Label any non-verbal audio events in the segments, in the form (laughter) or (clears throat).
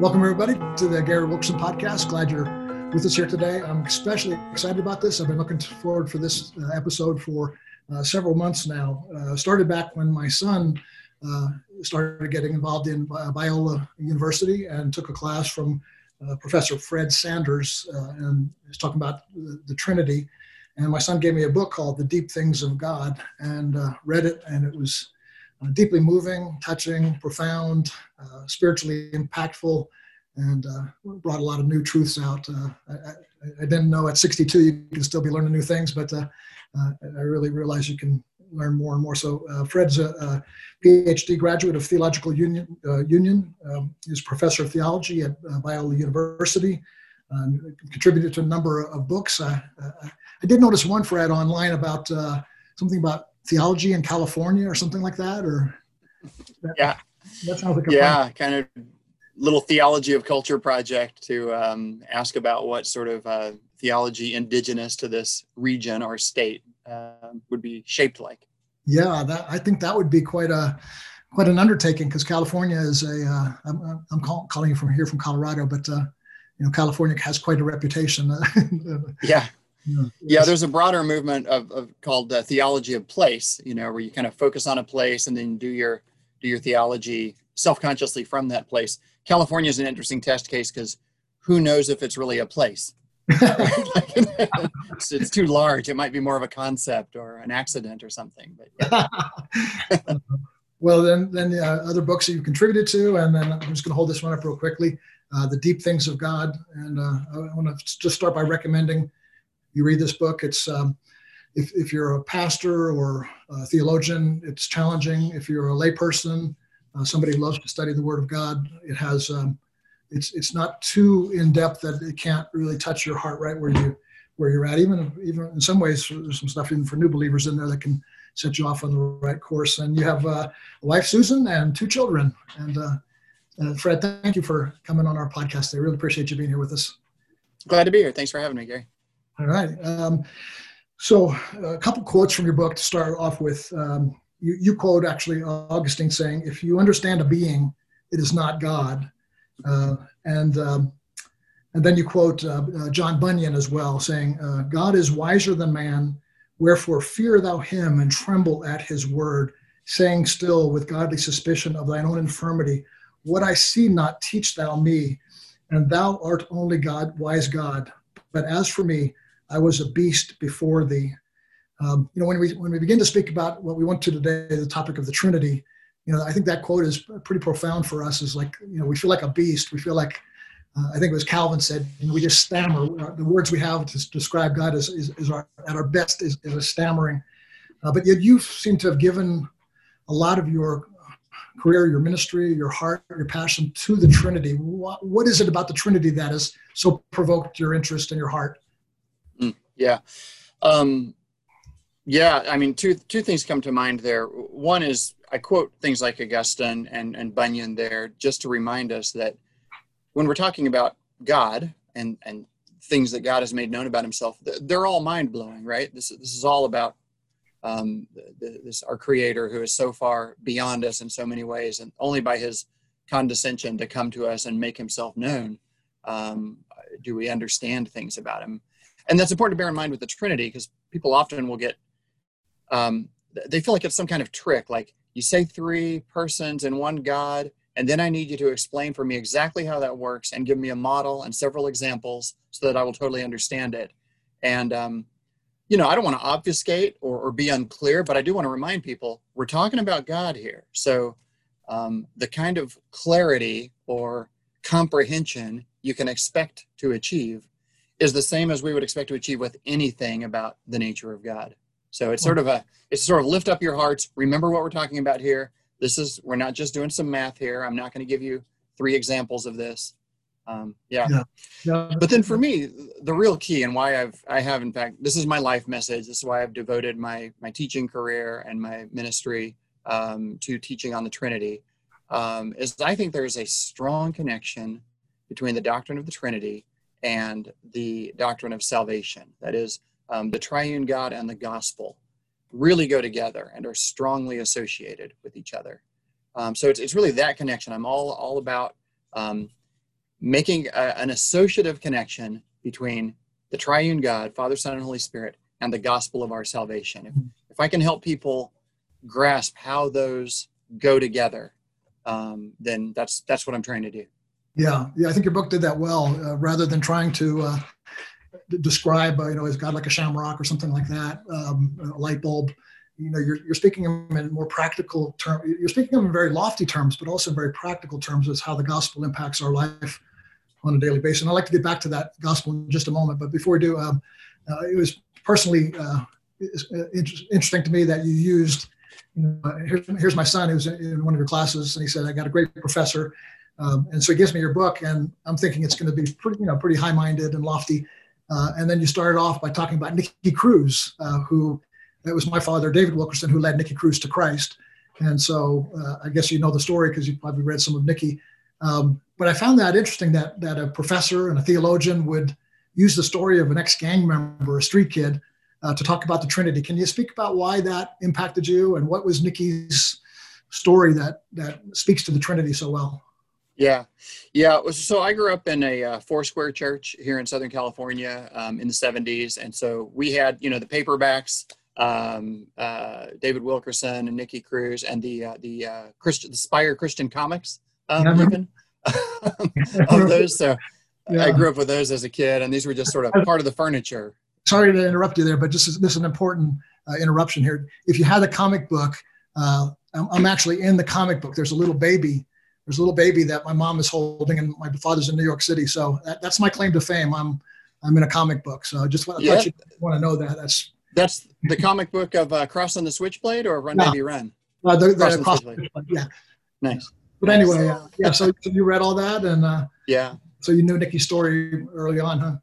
Welcome, everybody, to the Gary Wilkerson podcast. Glad you're with us here today. I'm especially excited about this. I've been looking forward for this uh, episode for uh, several months now. Uh, started back when my son uh, started getting involved in Biola University and took a class from uh, Professor Fred Sanders, uh, and he's talking about the, the, Trinity. And my son gave me a book called The Deep Things of God, and read it, and it was uh, deeply moving, touching, profound, uh, spiritually impactful, and uh, brought a lot of new truths out. Uh, I, I, didn't know at 62 you can still be learning new things, but uh, I really realized you can learn more and more. So Fred's a, a, PhD graduate of Theological Union. Union. Um, he's professor of theology at Biola University. contributed to a number of books. I did notice one, Fred, online about something about theology in California or something like that, or that, yeah, that sounds like a yeah, fun. kind of little theology of culture project to um, ask about what sort of uh, theology indigenous to this region or state uh, would be shaped like. Yeah, that I think that would be quite a quite an undertaking because California is a. Uh, I'm, I'm call, calling you from here from Colorado, but uh, you know California has quite a reputation. (laughs) yeah, yeah, there's a broader movement of, of called uh, theology of place. You know, where you kind of focus on a place and then do your do your theology self-consciously from that place. California is an interesting test case because who knows if it's really a place? (laughs) it's, it's, too large. It might be more of a concept or an accident or something. But yeah. (laughs) well, then, then uh, other books that you've contributed to, and then I'm just going to hold this one up real quickly. Uh, the Deep Things of God, and uh, I want to just start by recommending you read this book. It's um, if, if you're a pastor or a theologian, it's challenging. If you're a layperson, uh, somebody who loves to study the Word of God, it has um, it's it's not too in depth that it can't really touch your heart right where you where you're at. Even even in some ways, there's some stuff even for new believers in there that can set you off on the right course. And you have uh, a wife, Susan, and two children. And uh, uh, Fred, thank you for coming on our podcast. I really appreciate you being here with us. Glad to be here. Thanks for having me, Gary. All right. Um, so, a couple quotes from your book to start off with. Um, you, you, quote actually Augustine saying, "If you understand a being, it is not God," uh, and um, and then you quote uh, uh, John Bunyan as well, saying, uh, "God is wiser than man, wherefore fear thou him and tremble at his word, saying still with godly suspicion of thine own infirmity, What I see not, teach thou me, and thou art only God, wise God. But as for me." I was a beast before thee. Um, you know, when we when we begin to speak about what we want to today, the topic of the Trinity, you know, I think that quote is pretty profound for us. Is like, you know, we feel like a beast. We feel like, uh, I think it was Calvin said, we just stammer. The words we have to describe God is, is, is our, at our best is, is a stammering. Uh, but yet you seem to have given a lot of your career, your ministry, your heart, your passion to the Trinity. what, what is it about the Trinity that has so provoked your interest and your heart? Yeah. Um, yeah, I mean, two two things come to mind there. One is I quote things like Augustine and, and Bunyan there just to remind us that when we're talking about God and, and things that God has made known about himself, they're all mind blowing, right? This, this is all about um, this, our creator who is so far beyond us in so many ways and only by his condescension to come to us and make himself known um, do we understand things about him and that's important to bear in mind with the Trinity because people often will get um, they feel like it's some kind of trick. Like you say three persons and one God, and then I need you to explain for me exactly how that works and give me a model and several examples so that I will totally understand it. And um, you know, I don't want to obfuscate or, or, be unclear, but I do want to remind people we're talking about God here. So um, the kind of clarity or comprehension you can expect to achieve is the same as we would expect to achieve with anything about the nature of God. So it's sort of a it's sort of lift up your hearts. Remember what we're talking about here. This is we're not just doing some math here. I'm not going to give you three examples of this. Um, yeah. yeah. yeah. But then for me, the real key and why I've I have in fact this is my life message. This is why I've devoted my my teaching career and my ministry um, to teaching on the Trinity. Um, is I think there's a strong connection between the doctrine of the Trinity and the doctrine of salvation. That is, um, the triune God and the gospel really go together and are strongly associated with each other. Um, so it's, it's really that connection. I'm all, all about um, making a, an associative connection between the triune God, Father, Son, and Holy Spirit, and the gospel of our salvation. If, if I can help people grasp how those go together, um, then that's that's what I'm trying to do. Yeah, yeah, I think your book did that well. Uh, rather than trying to uh, describe, uh, you know, as God like a shamrock or something like that, um, a light bulb. You know, you're, you're speaking in more practical terms. You're speaking in very lofty terms, but also very practical terms as how the gospel impacts our life on a daily basis. And I'd like to get back to that gospel in just a moment. But before we do, um, uh, it was personally uh, interesting to me that you used. You know, here's, here's my son who's in one of your classes, and he said, "I got a great professor." Um, and so he gives me your book, and I'm thinking it's going to be pretty, you know, pretty high-minded and lofty. Uh, and then you started off by talking about Nicky Cruz, uh, who it was my father, David Wilkerson, who led Nicky Cruz to Christ. And so uh, I guess you know the story because you probably read some of Nicky. Um, but I found that interesting that that a professor and a theologian would use the story of an ex-gang member, a street kid, uh, to talk about the Trinity. Can you speak about why that impacted you and what was Nicky's story that that speaks to the Trinity so well? Yeah, yeah. So I grew up in a uh, Foursquare church here in Southern California um, in the '70s, and so we had, you know, the paperbacks, um, uh, David Wilkerson and Nicky Cruz, and the uh, the uh, Christian, the Spire Christian comics, um, even (laughs) of those. So yeah. I grew up with those as a kid, and these were just sort of (laughs) part of the furniture. Sorry to interrupt you there, but just this is an important uh, interruption here. If you had a comic book, uh, I'm, I'm actually in the comic book. There's a little baby there's a little baby that my mom is holding, and my father's in New York City. So that, that's my claim to fame. I'm I'm in a comic book. So I just want, yeah. you want to know that. That's that's the comic book of uh, Cross and the Switchblade or Run Baby Run. Uh, the, the, the Cross, the yeah. Nice. But anyway, uh, yeah. So, so, you read all that, and uh, yeah. So you knew Nicky's story early on, huh?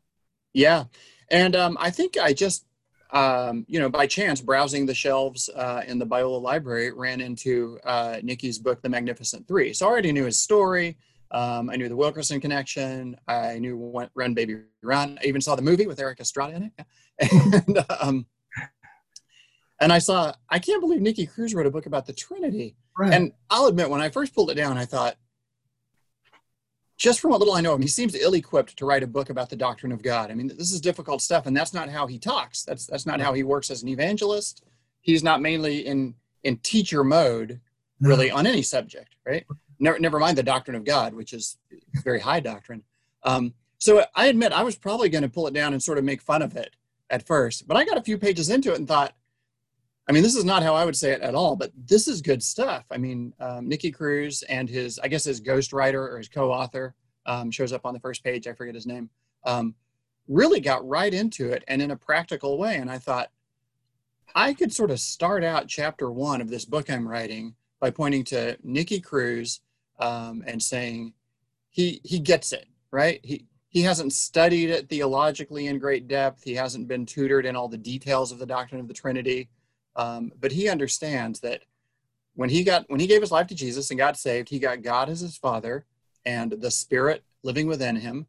Yeah, and um, I think I just um, you know, by chance, browsing the shelves uh, in the Biola library, ran into uh, Nicky's book, The Magnificent Three. So I already knew his story. Um, I knew the Wilkerson connection. I knew Run Baby Run. I even saw the movie with Erik Estrada in it. (laughs) and, um, and I saw, I can't believe Nicky Cruz wrote a book about the Trinity. Right. And I'll admit, when I first pulled it down, I thought, just from what little I know of him, he seems ill-equipped to write a book about the doctrine of God. I mean, this is difficult stuff, and that's not how he talks. That's that's not how he works as an evangelist. He's not mainly in in teacher mode, really, on any subject, right? Never, never mind the doctrine of God, which is very high doctrine. Um, so I admit I was probably going to pull it down and sort of make fun of it at first, but I got a few pages into it and thought, I mean, this is not how I would say it at all, but this is good stuff. I mean, um, Nicky Cruz and his, I guess his ghostwriter or his co-author um, shows up on the first page. I forget his name. Um, really got right into it and in a practical way. And I thought I could sort of start out chapter one of this book I'm writing by pointing to Nicky Cruz um, and saying he he gets it right. He he hasn't studied it theologically in great depth. He hasn't been tutored in all the details of the doctrine of the Trinity um, but he understands that when he got when he gave his life to Jesus and got saved, he got God as his father and the Spirit living within him.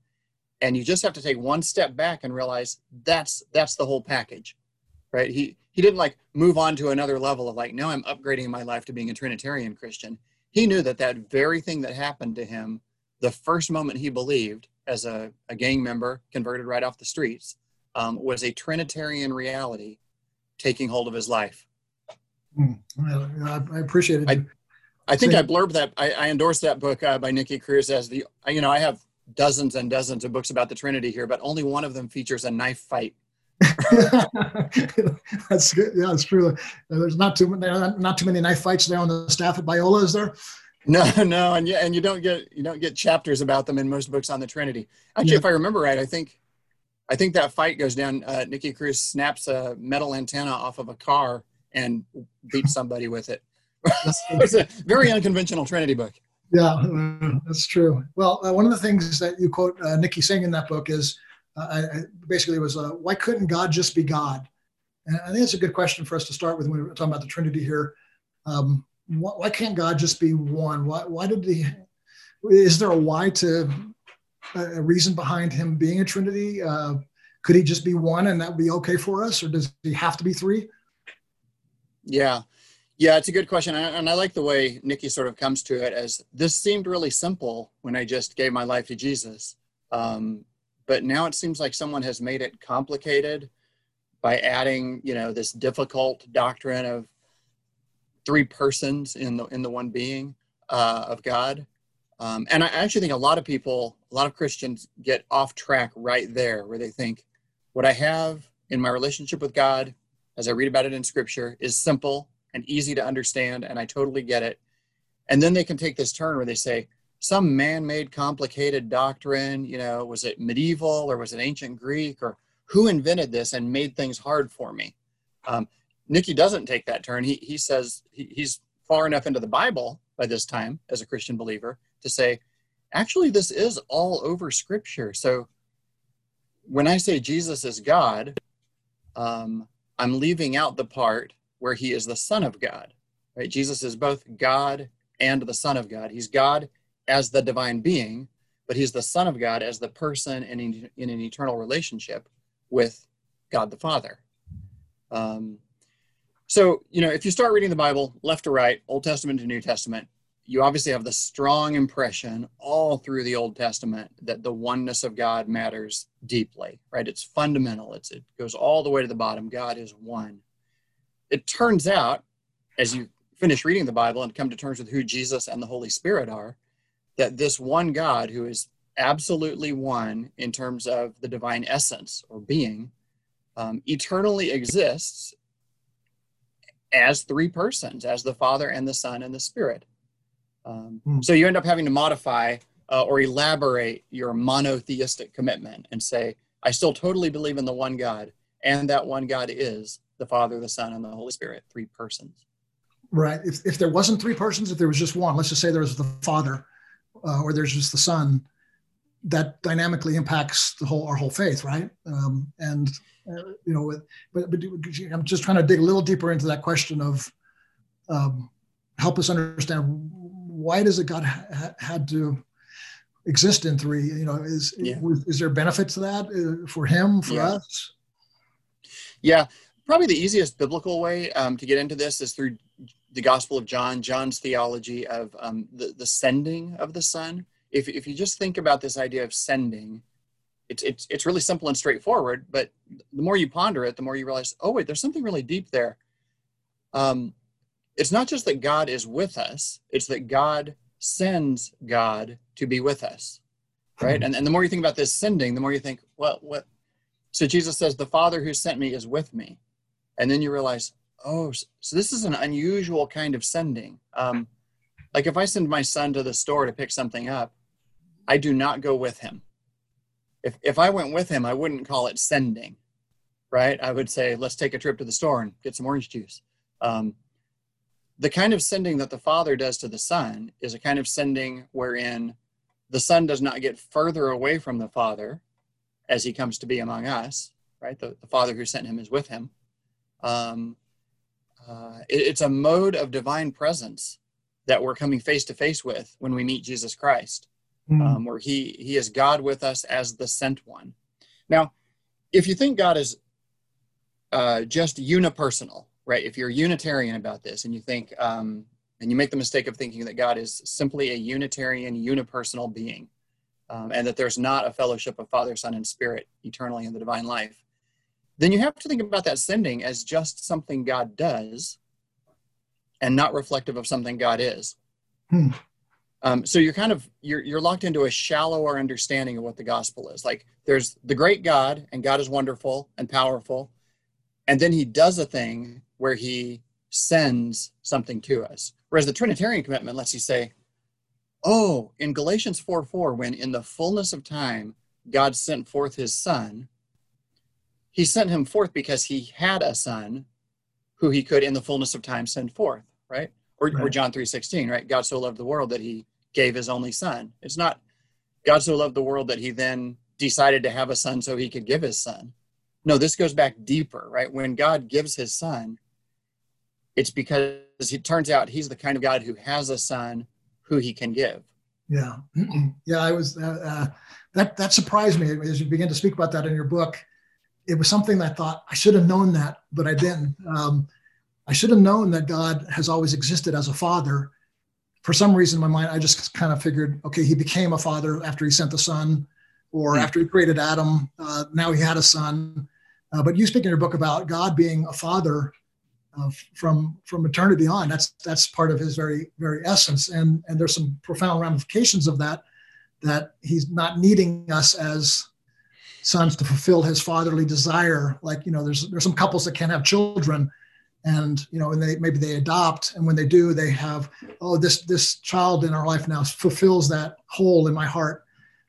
And you just have to take one step back and realize that's that's the whole package, right? He he didn't like move on to another level of like now I'm upgrading my life to being a Trinitarian Christian. He knew that that very thing that happened to him the first moment he believed as a, a gang member converted right off the streets um, was a Trinitarian reality taking hold of his life. Mm, well, I appreciate it. I, I think I blurbed that. I, I endorsed that book uh, by Nicky Cruz as the. You know, I have dozens and dozens of books about the Trinity here, but only one of them features a knife fight. (laughs) that's good. Yeah, it's true. There's not too many, not too many knife fights there on the staff at Biola, is there? No, (laughs) no, and yeah, and you don't get you don't get chapters about them in most books on the Trinity. Actually, yeah. if I remember right, I think I think that fight goes down. Uh, Nicky Cruz snaps a metal antenna off of a car and beats somebody with it. (laughs) it's a very unconventional Trinity book. Yeah, uh, that's true. Well, uh, one of the things that you quote uh, Nicky saying in that book is uh, I, basically was, uh, why couldn't God just be God? And I think it's a good question for us to start with when we're talking about the Trinity here. Um, why, why, can't God just be one? Why, why did he? Is there a why to a reason behind him being a Trinity? Uh, could he just be one and that would be okay for us, or does he have to be three? Yeah, Yeah, it's a good question. And I like the way Nicky sort of comes to it as this seemed really simple when I just gave my life to Jesus. Um, but now it seems like someone has made it complicated by adding, you know, this difficult doctrine of three persons in the in the one being uh, of God. Um, and I actually think a lot of people, a lot of Christians get off track right there where they think what I have in my relationship with God, as I read about it in scripture, is simple and easy to understand, and I totally get it. And then they can take this turn where they say, some man made complicated doctrine, you know, was it medieval or was it ancient Greek or who invented this and made things hard for me? Um, Nicky doesn't take that turn. He, he says he, he's far enough into the Bible by this time as a Christian believer to say, actually, this is all over Scripture. So when I say Jesus is God, um, I'm leaving out the part where he is the Son of God. Right? Jesus is both God and the Son of God. He's God as the divine being, but he's the Son of God as the person in, in an eternal relationship with God the Father. Um, so, you know, if you start reading the Bible left to right, Old Testament to New Testament, you obviously have the strong impression all through the Old Testament that the oneness of God matters deeply, right? It's fundamental. It's, it goes all the way to the bottom. God is one. It turns out, as you finish reading the Bible and come to terms with who Jesus and the Holy Spirit are, that this one God who is absolutely one in terms of the divine essence or being um, eternally exists as three persons, as the Father and the Son and the Spirit. Um, mm. So you end up having to modify uh, or elaborate your monotheistic commitment and say, I still totally believe in the one God, and that one God is the Father, the Son, and the Holy Spirit, three persons. Right. If, if there wasn't three persons, if there was just one, let's just say there was the Father uh, or there's just the Son, that dynamically impacts the whole our whole faith, right? Um, and uh, you know, but, but I'm just trying to dig a little deeper into that question of um, help us understand why does it God ha- had to exist in three? You know, is yeah. is there benefit to that uh, for him, for yeah. us? Yeah, probably the easiest biblical way um, to get into this is through the Gospel of John, John's theology of um, the the sending of the Son. If if you just think about this idea of sending, it's it's it's really simple and straightforward. But the more you ponder it, the more you realize, oh wait, there's something really deep there. Um, it's not just that God is with us, it's that God sends God to be with us. Right? And, and the more you think about this sending, the more you think, well, what? So Jesus says, the Father who sent me is with me. And then you realize, oh, so this is an unusual kind of sending. Um, like if I send my son to the store to pick something up, I do not go with him. If, if I went with him, I wouldn't call it sending, right? I would say, let's take a trip to the store and get some orange juice. Um, the kind of sending that the Father does to the Son is a kind of sending wherein the Son does not get further away from the Father as he comes to be among us, right? The, the Father who sent him is with him. Um, uh, it, it's a mode of divine presence that we're coming face to face with when we meet Jesus Christ, mm. um, where he, he is God with us as the sent one. Now, if you think God is uh, just unipersonal, right? If you're Unitarian about this and you think, um, and you make the mistake of thinking that God is simply a Unitarian, unipersonal being, um, and that there's not a fellowship of Father, Son, and Spirit eternally in the divine life, then you have to think about that sending as just something God does and not reflective of something God is. Hmm. Um, so you're kind of you're you're locked into a shallower understanding of what the gospel is. Like there's the great God, and God is wonderful and powerful, and then He does a thing where he sends something to us. Whereas the Trinitarian commitment lets you say, oh, in Galatians 4 4, when in the fullness of time God sent forth his son, he sent him forth because he had a son who he could in the fullness of time send forth, right? Or, right. or John 3 16, right? God so loved the world that he gave his only son. It's not God so loved the world that he then decided to have a son so he could give his son. No, this goes back deeper, right? When God gives his son, it's because it turns out he's the kind of God who has a son who he can give. Yeah, yeah. I was uh, uh, that that surprised me as you begin to speak about that in your book. It was something I thought I should have known that, but I didn't. Um, I should have known that God has always existed as a father. For some reason in my mind, I just kind of figured, okay, he became a father after he sent the son, or mm-hmm. after he created Adam. Uh, now he had a son. Uh, but you speak in your book about God being a father uh, from from eternity on. That's that's part of his very very essence, and and there's some profound ramifications of that. That he's not needing us as sons to fulfill his fatherly desire. Like you know, there's there's some couples that can't have children, and you know, and they maybe they adopt, and when they do, they have oh this this child in our life now fulfills that hole in my heart.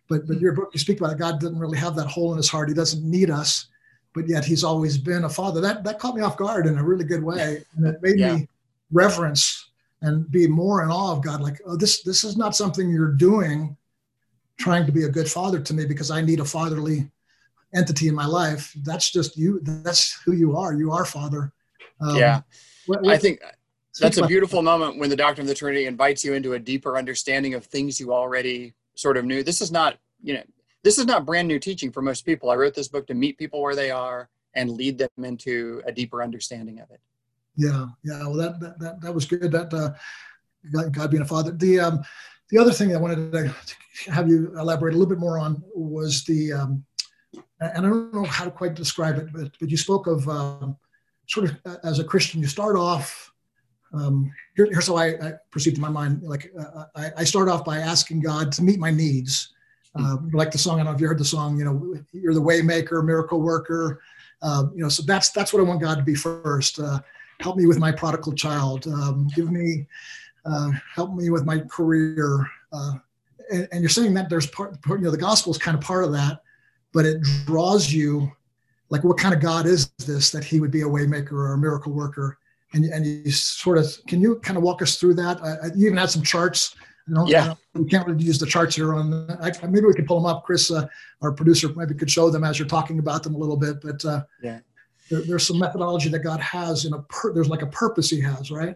But but your book you speak about it. God doesn't really have that hole in his heart. He doesn't need us, but yet he's always been a father. That that caught me off guard in a really good way, and it made yeah. me reverence and be more in awe of God. Like oh this this is not something you're doing trying to be a good father to me because I need a fatherly entity in my life. That's just you. That's who you are. You are Father. Um, yeah, what, what, I think that's a beautiful moment when the Doctrine of the Trinity invites you into a deeper understanding of things you already sort of knew. This is not, you know, this is not brand new teaching for most people. I wrote this book to meet people where they are and lead them into a deeper understanding of it. Yeah, yeah. Well, that that that, that was good. That uh, God, being a father. The um, the other thing I wanted to have you elaborate a little bit more on was the um, and I don't know how to quite describe it, but, but you spoke of um, sort of uh, as a Christian, you start off. Um, here, here's how I, I perceive in my mind. Like uh, I, I, start off by asking God to meet my needs. Uh, like the song, I don't know if you heard the song. You know, you're the waymaker, miracle worker. Uh, you know, so that's that's what I want God to be first. Uh, help me with my prodigal child. Um, give me, uh, help me with my career. And, and, you're saying that there's part, you know, the gospel is kind of part of that but it draws you like what kind of God is this that he would be a waymaker or a miracle worker? And, and you sort of can you kind of walk us through that? I, you even had some charts. Yeah, we can't really use the charts here on. I, maybe we can pull them up. Chris, uh, our producer, maybe could show them as you're talking about them a little bit. But uh, yeah, there, there's some methodology that God has in a per, there's like a purpose He has, right?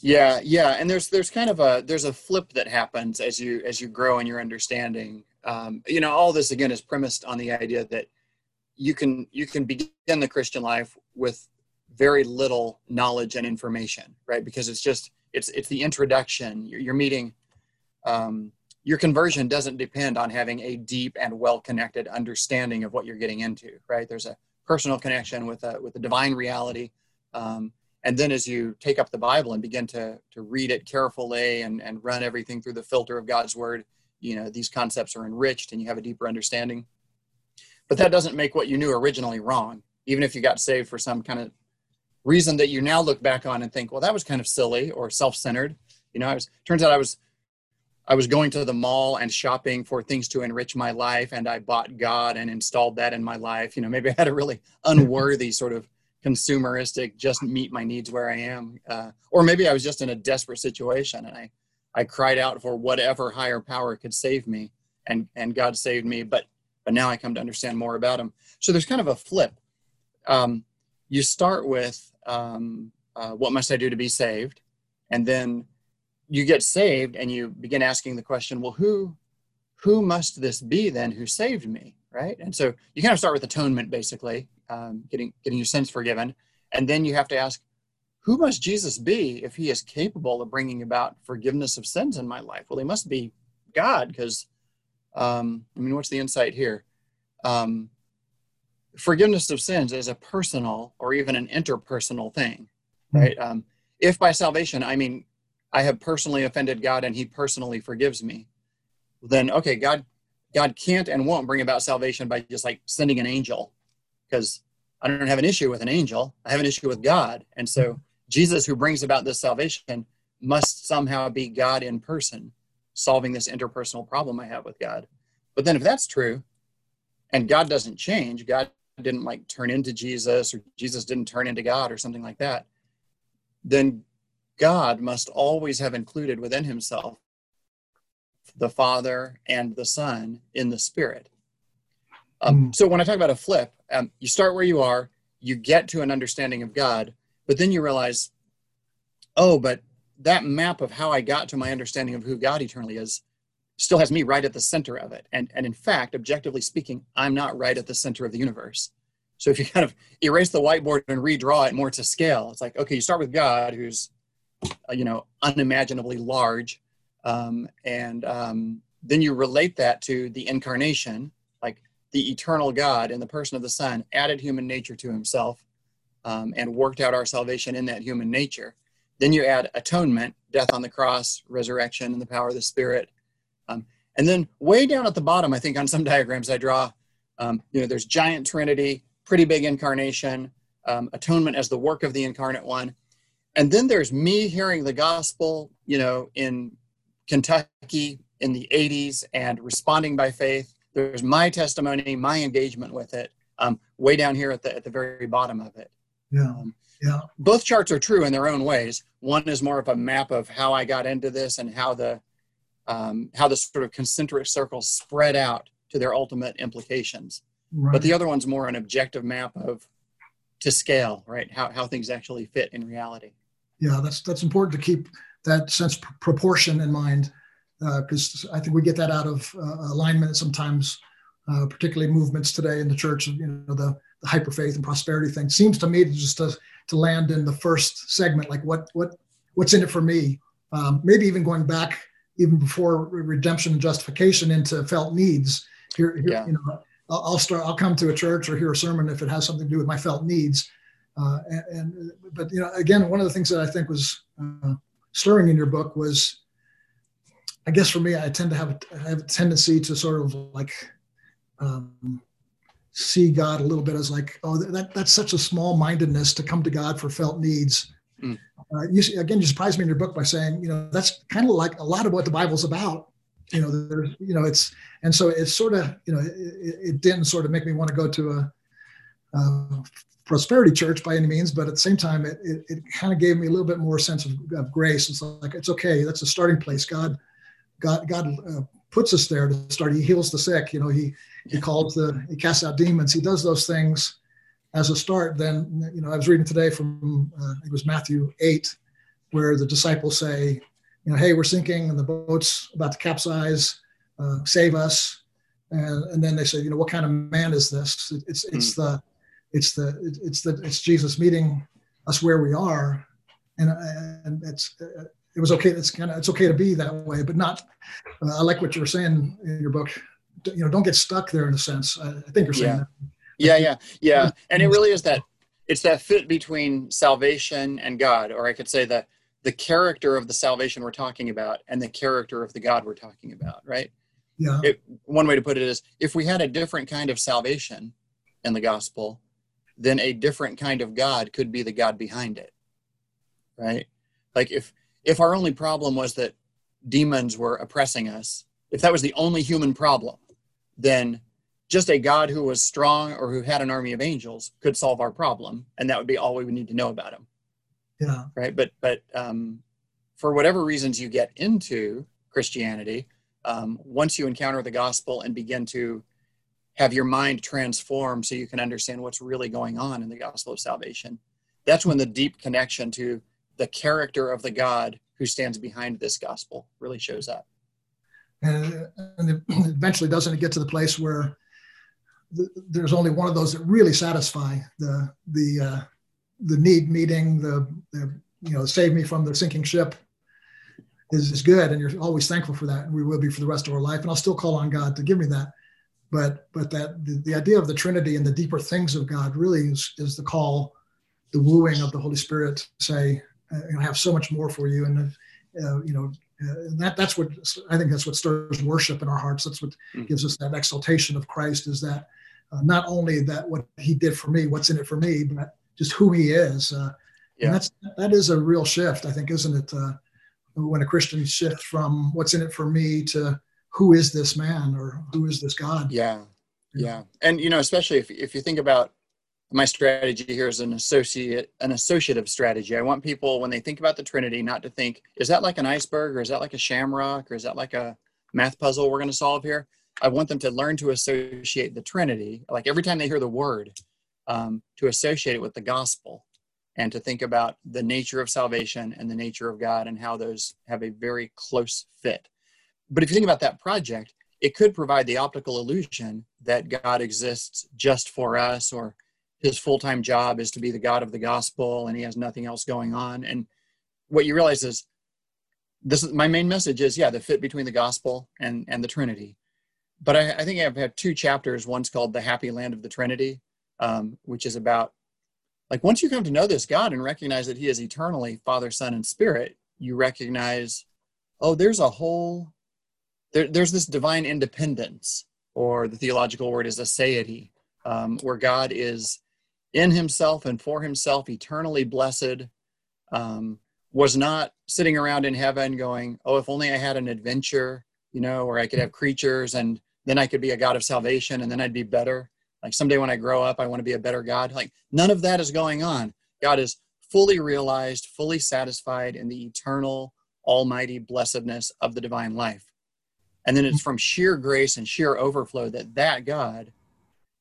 Yeah, yeah, and there's there's kind of a there's a flip that happens as you as you grow in your understanding um, you know all this again is premised on the idea that you can you can begin the christian life with very little knowledge and information right because it's just it's it's the introduction you're, you're meeting um, your conversion doesn't depend on having a deep and well connected understanding of what you're getting into right? There's a personal connection with a with a divine reality um, and then as you take up the bible and begin to to read it carefully and and run everything through the filter of god's word you know these concepts are enriched and you have a deeper understanding. But that doesn't make what you knew originally wrong even if you got saved for some kind of reason that you now look back on and think well that was kind of silly or self-centered. You know i was turns out i was i was going to the mall and shopping for things to enrich my life and i bought god and installed that in my life you know maybe i had a really (laughs) unworthy sort of consumeristic just meet my needs where i am uh, or maybe i was just in a desperate situation and i I cried out for whatever higher power could save me, and and God saved me. But but now I come to understand more about Him. So there's kind of a flip. Um, you start with um, uh, what must I do to be saved, and then you get saved, and you begin asking the question, well, who who must this be then who saved me, right? And so you kind of start with atonement, basically, um, getting getting your sins forgiven, and then you have to ask, who must Jesus be if he is capable of bringing about forgiveness of sins in my life? Well, he must be God because, um, I mean, what's the insight here? Um, forgiveness of sins is a personal or even an interpersonal thing, hmm. right? Mm-hmm. Um, if by salvation, I mean, I have personally offended God and he personally forgives me, then okay, God, God can't and won't bring about salvation by just like sending an angel because I don't have an issue with an angel. I have an issue with God. And so Jesus, who brings about this salvation, must somehow be God in person, solving this interpersonal problem I have with God. But then, if that's true, and God doesn't change, God didn't like turn into Jesus, or Jesus didn't turn into God, or something like that, then God must always have included within himself the Father and the Son in the Spirit. Um, mm. So when I talk about a flip, um, you start where you are, you get to an understanding of God, but then you realize, oh, but that map of how I got to my understanding of who God eternally is still has me right at the center of it. And, and in fact, objectively speaking, I'm not right at the center of the universe. So if you kind of erase the whiteboard and redraw it more to scale, it's like okay, you start with God, who's you know unimaginably large, um, and um, then you relate that to the incarnation, like the eternal God in the person of the Son added human nature to Himself um, and worked out our salvation in that human nature. Then you add atonement, death on the cross, resurrection, and the power of the Spirit. Um, and then way down at the bottom, I think on some (laughs) diagrams I draw, um, you know, there's giant Trinity, pretty big incarnation, um, atonement as the work of the incarnate one. And then there's me hearing the gospel, you know, in Kentucky in the 80s and responding by faith. There's my testimony, my engagement with it, um, way down here at the, at the very bottom of it. Yeah. Um, yeah. Both charts are true in their own ways. One is more of a map of how I got into this and how the um, how the sort of concentric circles spread out to their ultimate implications. Right. But the other one's more an objective map of to scale, right? How how things actually fit in reality. Yeah, that's that's important to keep that sense of proportion in mind because uh, I think we get that out of uh, alignment sometimes, uh, particularly movements today in the church. You know, the, the hyper faith and prosperity thing seems to me to just to, to land in the first segment, like what what what's in it for me. Um, maybe even going back even before redemption and justification into felt needs. Here, here yeah. you know, I'll, I'll, start. I'll come to a church or hear a sermon if it has something to do with my felt needs. Uh, and, and, but you know, again, one of the things that I think was uh, stirring in your book was I guess for me, I tend to have a, have a tendency to sort of like um, see God a little bit as like, oh, that that's such a small mindedness to come to God for felt needs. Mm. Uh, you, again, you surprised me in your book by saying, you know, that's kind of like a lot of what the Bible's about. You know, there's, you know, it's, and so it's sort of, you know, it, it didn't sort of make me want to go to a, a prosperity church by any means, but at the same time, it, it, it kind of gave me a little bit more sense of, of grace. It's like, it's okay. That's a starting place. God, God, God uh, puts us there to start. He heals the sick. You know, he he calls the he casts out demons. He does those things as a start. Then you know, I was reading today from uh, it was Matthew eight, where the disciples say, you know, hey, we're sinking and the boat's about to capsize. Uh, save us. And, and then they say, you know, what kind of man is this? It's it's mm. the it's the it's the it's Jesus meeting us where we are, and and it's it was okay. It's kind of it's okay to be that way, but not. Uh, I like what you were saying in your book. You know, don't get stuck there in a sense. I, I think you're saying yeah. that. Yeah, yeah, yeah. And it really is that it's that fit between salvation and God, or I could say that the character of the salvation we're talking about and the character of the God we're talking about, right? Yeah. It, one way to put it is if we had a different kind of salvation in the gospel, then a different kind of God could be the God behind it, right? Like if if our only problem was that demons were oppressing us, if that was the only human problem, then just a God who was strong or who had an army of angels could solve our problem, and that would be all we would need to know about him. Yeah. Right. But but um, for whatever reasons you get into Christianity, um, once you encounter the gospel and begin to have your mind transformed so you can understand what's really going on in the gospel of salvation, that's when the deep connection to the character of the God who stands behind this gospel really shows up. And, (clears throat) eventually, doesn't. It get to the place where the, there's only one of those that really satisfy the the uh, the need meeting the, the you know save me from the sinking ship is, is good. And you're always thankful for that. And we will be for the rest of our life. And i'll still call on god to give me that but but that the, the idea of the trinity and the deeper things of god really is is the call the wooing of the holy spirit to say uh, have so much more for you. And, uh, you know, uh, that that's what I think that's what stirs worship in our hearts. That's what mm-hmm. gives us that exaltation of Christ is that uh, not only that what he did for me, what's in it for me, but just who he is. Uh, yeah. And that's, that is a real shift, I think, isn't it? Uh, when a Christian shifts from what's in it for me to who is this man or who is this God? Yeah. Yeah. And, you know, especially if, if you think about my strategy here is an associate an associative strategy. I want people when they think about the Trinity not to think is that like an iceberg or is that like a shamrock or is that like a math puzzle we're going to solve here. I want them to learn to associate the Trinity, like every time they hear the word, um, to associate it with the gospel and to think about the nature of salvation and the nature of God and how those have a very close fit. But if you think about that project, it could provide the optical illusion that God exists just for us or his full-time job is to be the god of the gospel and he has nothing else going on. And what you realize is this is my main message is yeah the fit between the gospel and and the trinity. But i, I think i've had two chapters. One's called the happy land of the trinity um, which is about like once you come to know this god and recognize that he is eternally father son and spirit you recognize oh there's a whole there, there's this divine independence or the theological word is aseity um, where god is in himself and for himself eternally blessed um, was not sitting around in heaven going, oh, if only I had an adventure, you know, or I could have creatures and then I could be a God of salvation and then I'd be better. Like someday when I grow up, I want to be a better God. Like none of that is going on. God is fully realized, fully satisfied in the eternal, almighty blessedness of the divine life. And then it's from sheer grace and sheer overflow that that God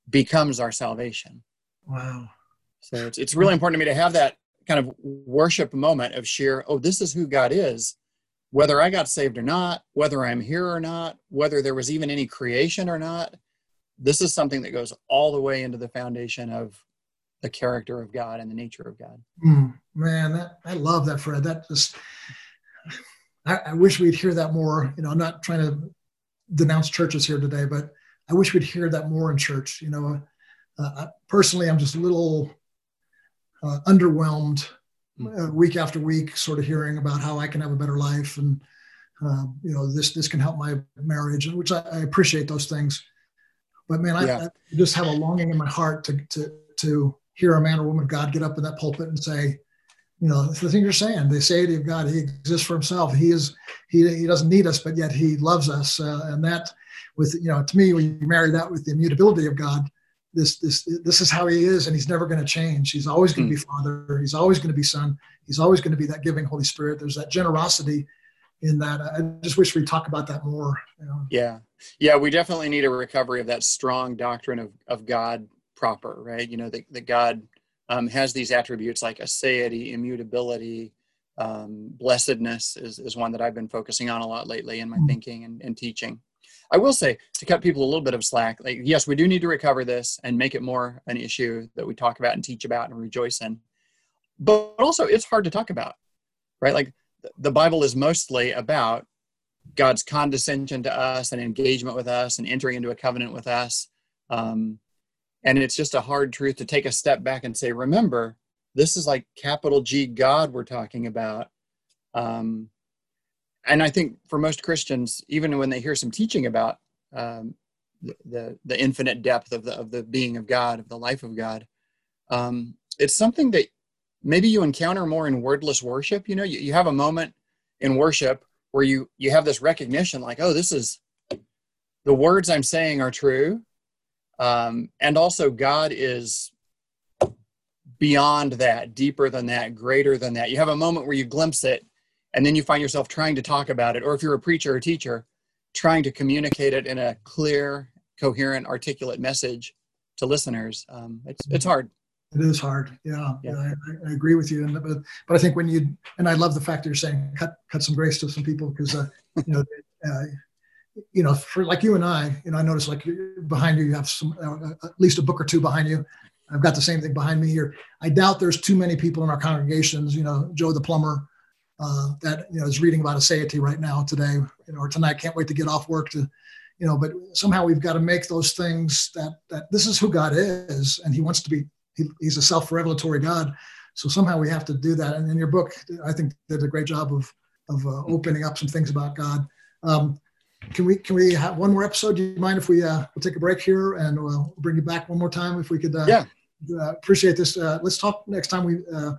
becomes our salvation. Wow. So it's, it's really important to me to have that kind of worship moment of sheer, oh, this is who God is. Whether I got saved or not, whether I'm here or not, whether there was even any creation or not, this is something that goes all the way into the foundation of the character of God and the nature of God. Mm, man, that, I love that, Fred. That just, I, I wish we'd hear that more. You know, I'm not trying to denounce churches here today, but I wish we'd hear that more in church. You know, uh, personally, I'm just a little uh, underwhelmed hmm. uh, week after week, sort of hearing about how I can have a better life and uh, you know this this can help my marriage, which I, I appreciate those things. But man, I, yeah. I, just have a longing in my heart to to to hear a man or woman of God get up in that pulpit and say, you know, the thing you're saying, the deity of God, He exists for Himself. He is He He doesn't need us, but yet He loves us, uh, and that with you know to me when you marry that with the immutability of God this this this is how he is and he's never going to change. He's always going to be hmm. father. He's always going to be son. He's always going to be that giving holy spirit. There's that generosity in that. I just wish we'd talk about that more you know? yeah. Yeah we definitely need a recovery of that strong doctrine of, of god proper right? You know that, that god um, has these attributes like aseity immutability um, blessedness is, is one that i've been focusing on a lot lately in my mm-hmm. thinking and, and teaching I will say to cut people a little bit of slack, like yes, we do need to recover this and make it more an issue that we talk about and teach about and rejoice in. But also it's hard to talk about, right? Like the Bible is mostly about God's condescension to us and engagement with us and entering into a covenant with us. Um, and it's just a hard truth to take a step back and say, remember, this is like capital G God we're talking about. Um, and I think for most Christians, even when they hear some teaching about um, the, the, the infinite depth of the of the being of God, of the life of God, um, it's something that maybe you encounter more in wordless worship. You know, you, you have a moment in worship where you you have this recognition, like, oh, this is the words I'm saying are true, um, and also God is beyond that, deeper than that, greater than that. You have a moment where you glimpse it and then you find yourself trying to talk about it. Or if you're a preacher or teacher trying to communicate it in a clear coherent articulate message to listeners. Um, it's, it's hard. It is hard. Yeah, yeah. I, I, agree with you. And, but, but i think when you and i love the fact that you're saying cut cut some grace to some people because uh, you know (laughs) uh, you know for like you and i you know i notice like behind you you have some uh, at least a book or two behind you i've got the same thing behind me here i doubt there's too many people in our congregations you know joe the plumber uh, that you know is reading about aseity right now today you know, or tonight. Can't wait to get off work to, you know. But somehow we've got to make those things that that this is who God is, and He wants to be. He, he's a self-revelatory God, so somehow we have to do that. And in your book, I think did a great job of of uh, opening up some things about God. Um, can we can we have one more episode? Do you mind if we uh, we'll take a break here and we'll bring you back one more time if we could? Uh, yeah. Uh, appreciate this. Uh, let's talk next time we uh,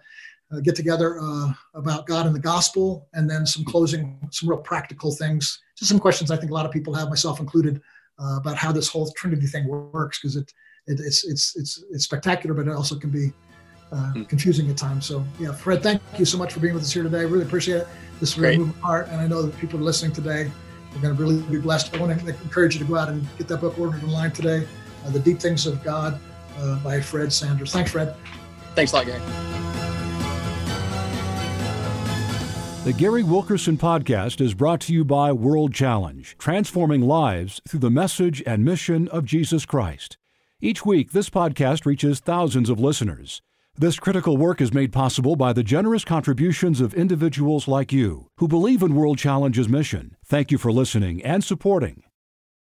uh, get together uh, about God and the gospel, and then some closing, some real practical things. Just some questions I think a lot of people have, myself included, uh, about how this whole Trinity thing works, because it, it, it's it's it's it's spectacular, but it also can be uh, hmm. confusing at times. So yeah, Fred, thank you so much for being with us here today. I really appreciate it. This is really moving part, and I know that people are listening today are going to really be blessed. I want to encourage you to go out and get that book ordered online today, uh, "The Deep Things of God" uh, by Fred Sanders. Thanks, Fred. Thanks a lot, Gary. The Gary Wilkerson Podcast is brought to you by World Challenge, transforming lives through the message and mission of Jesus Christ. Each week, this podcast reaches thousands of listeners. This critical work is made possible by the generous contributions of individuals like you who believe in World Challenge's mission. Thank you for listening and supporting.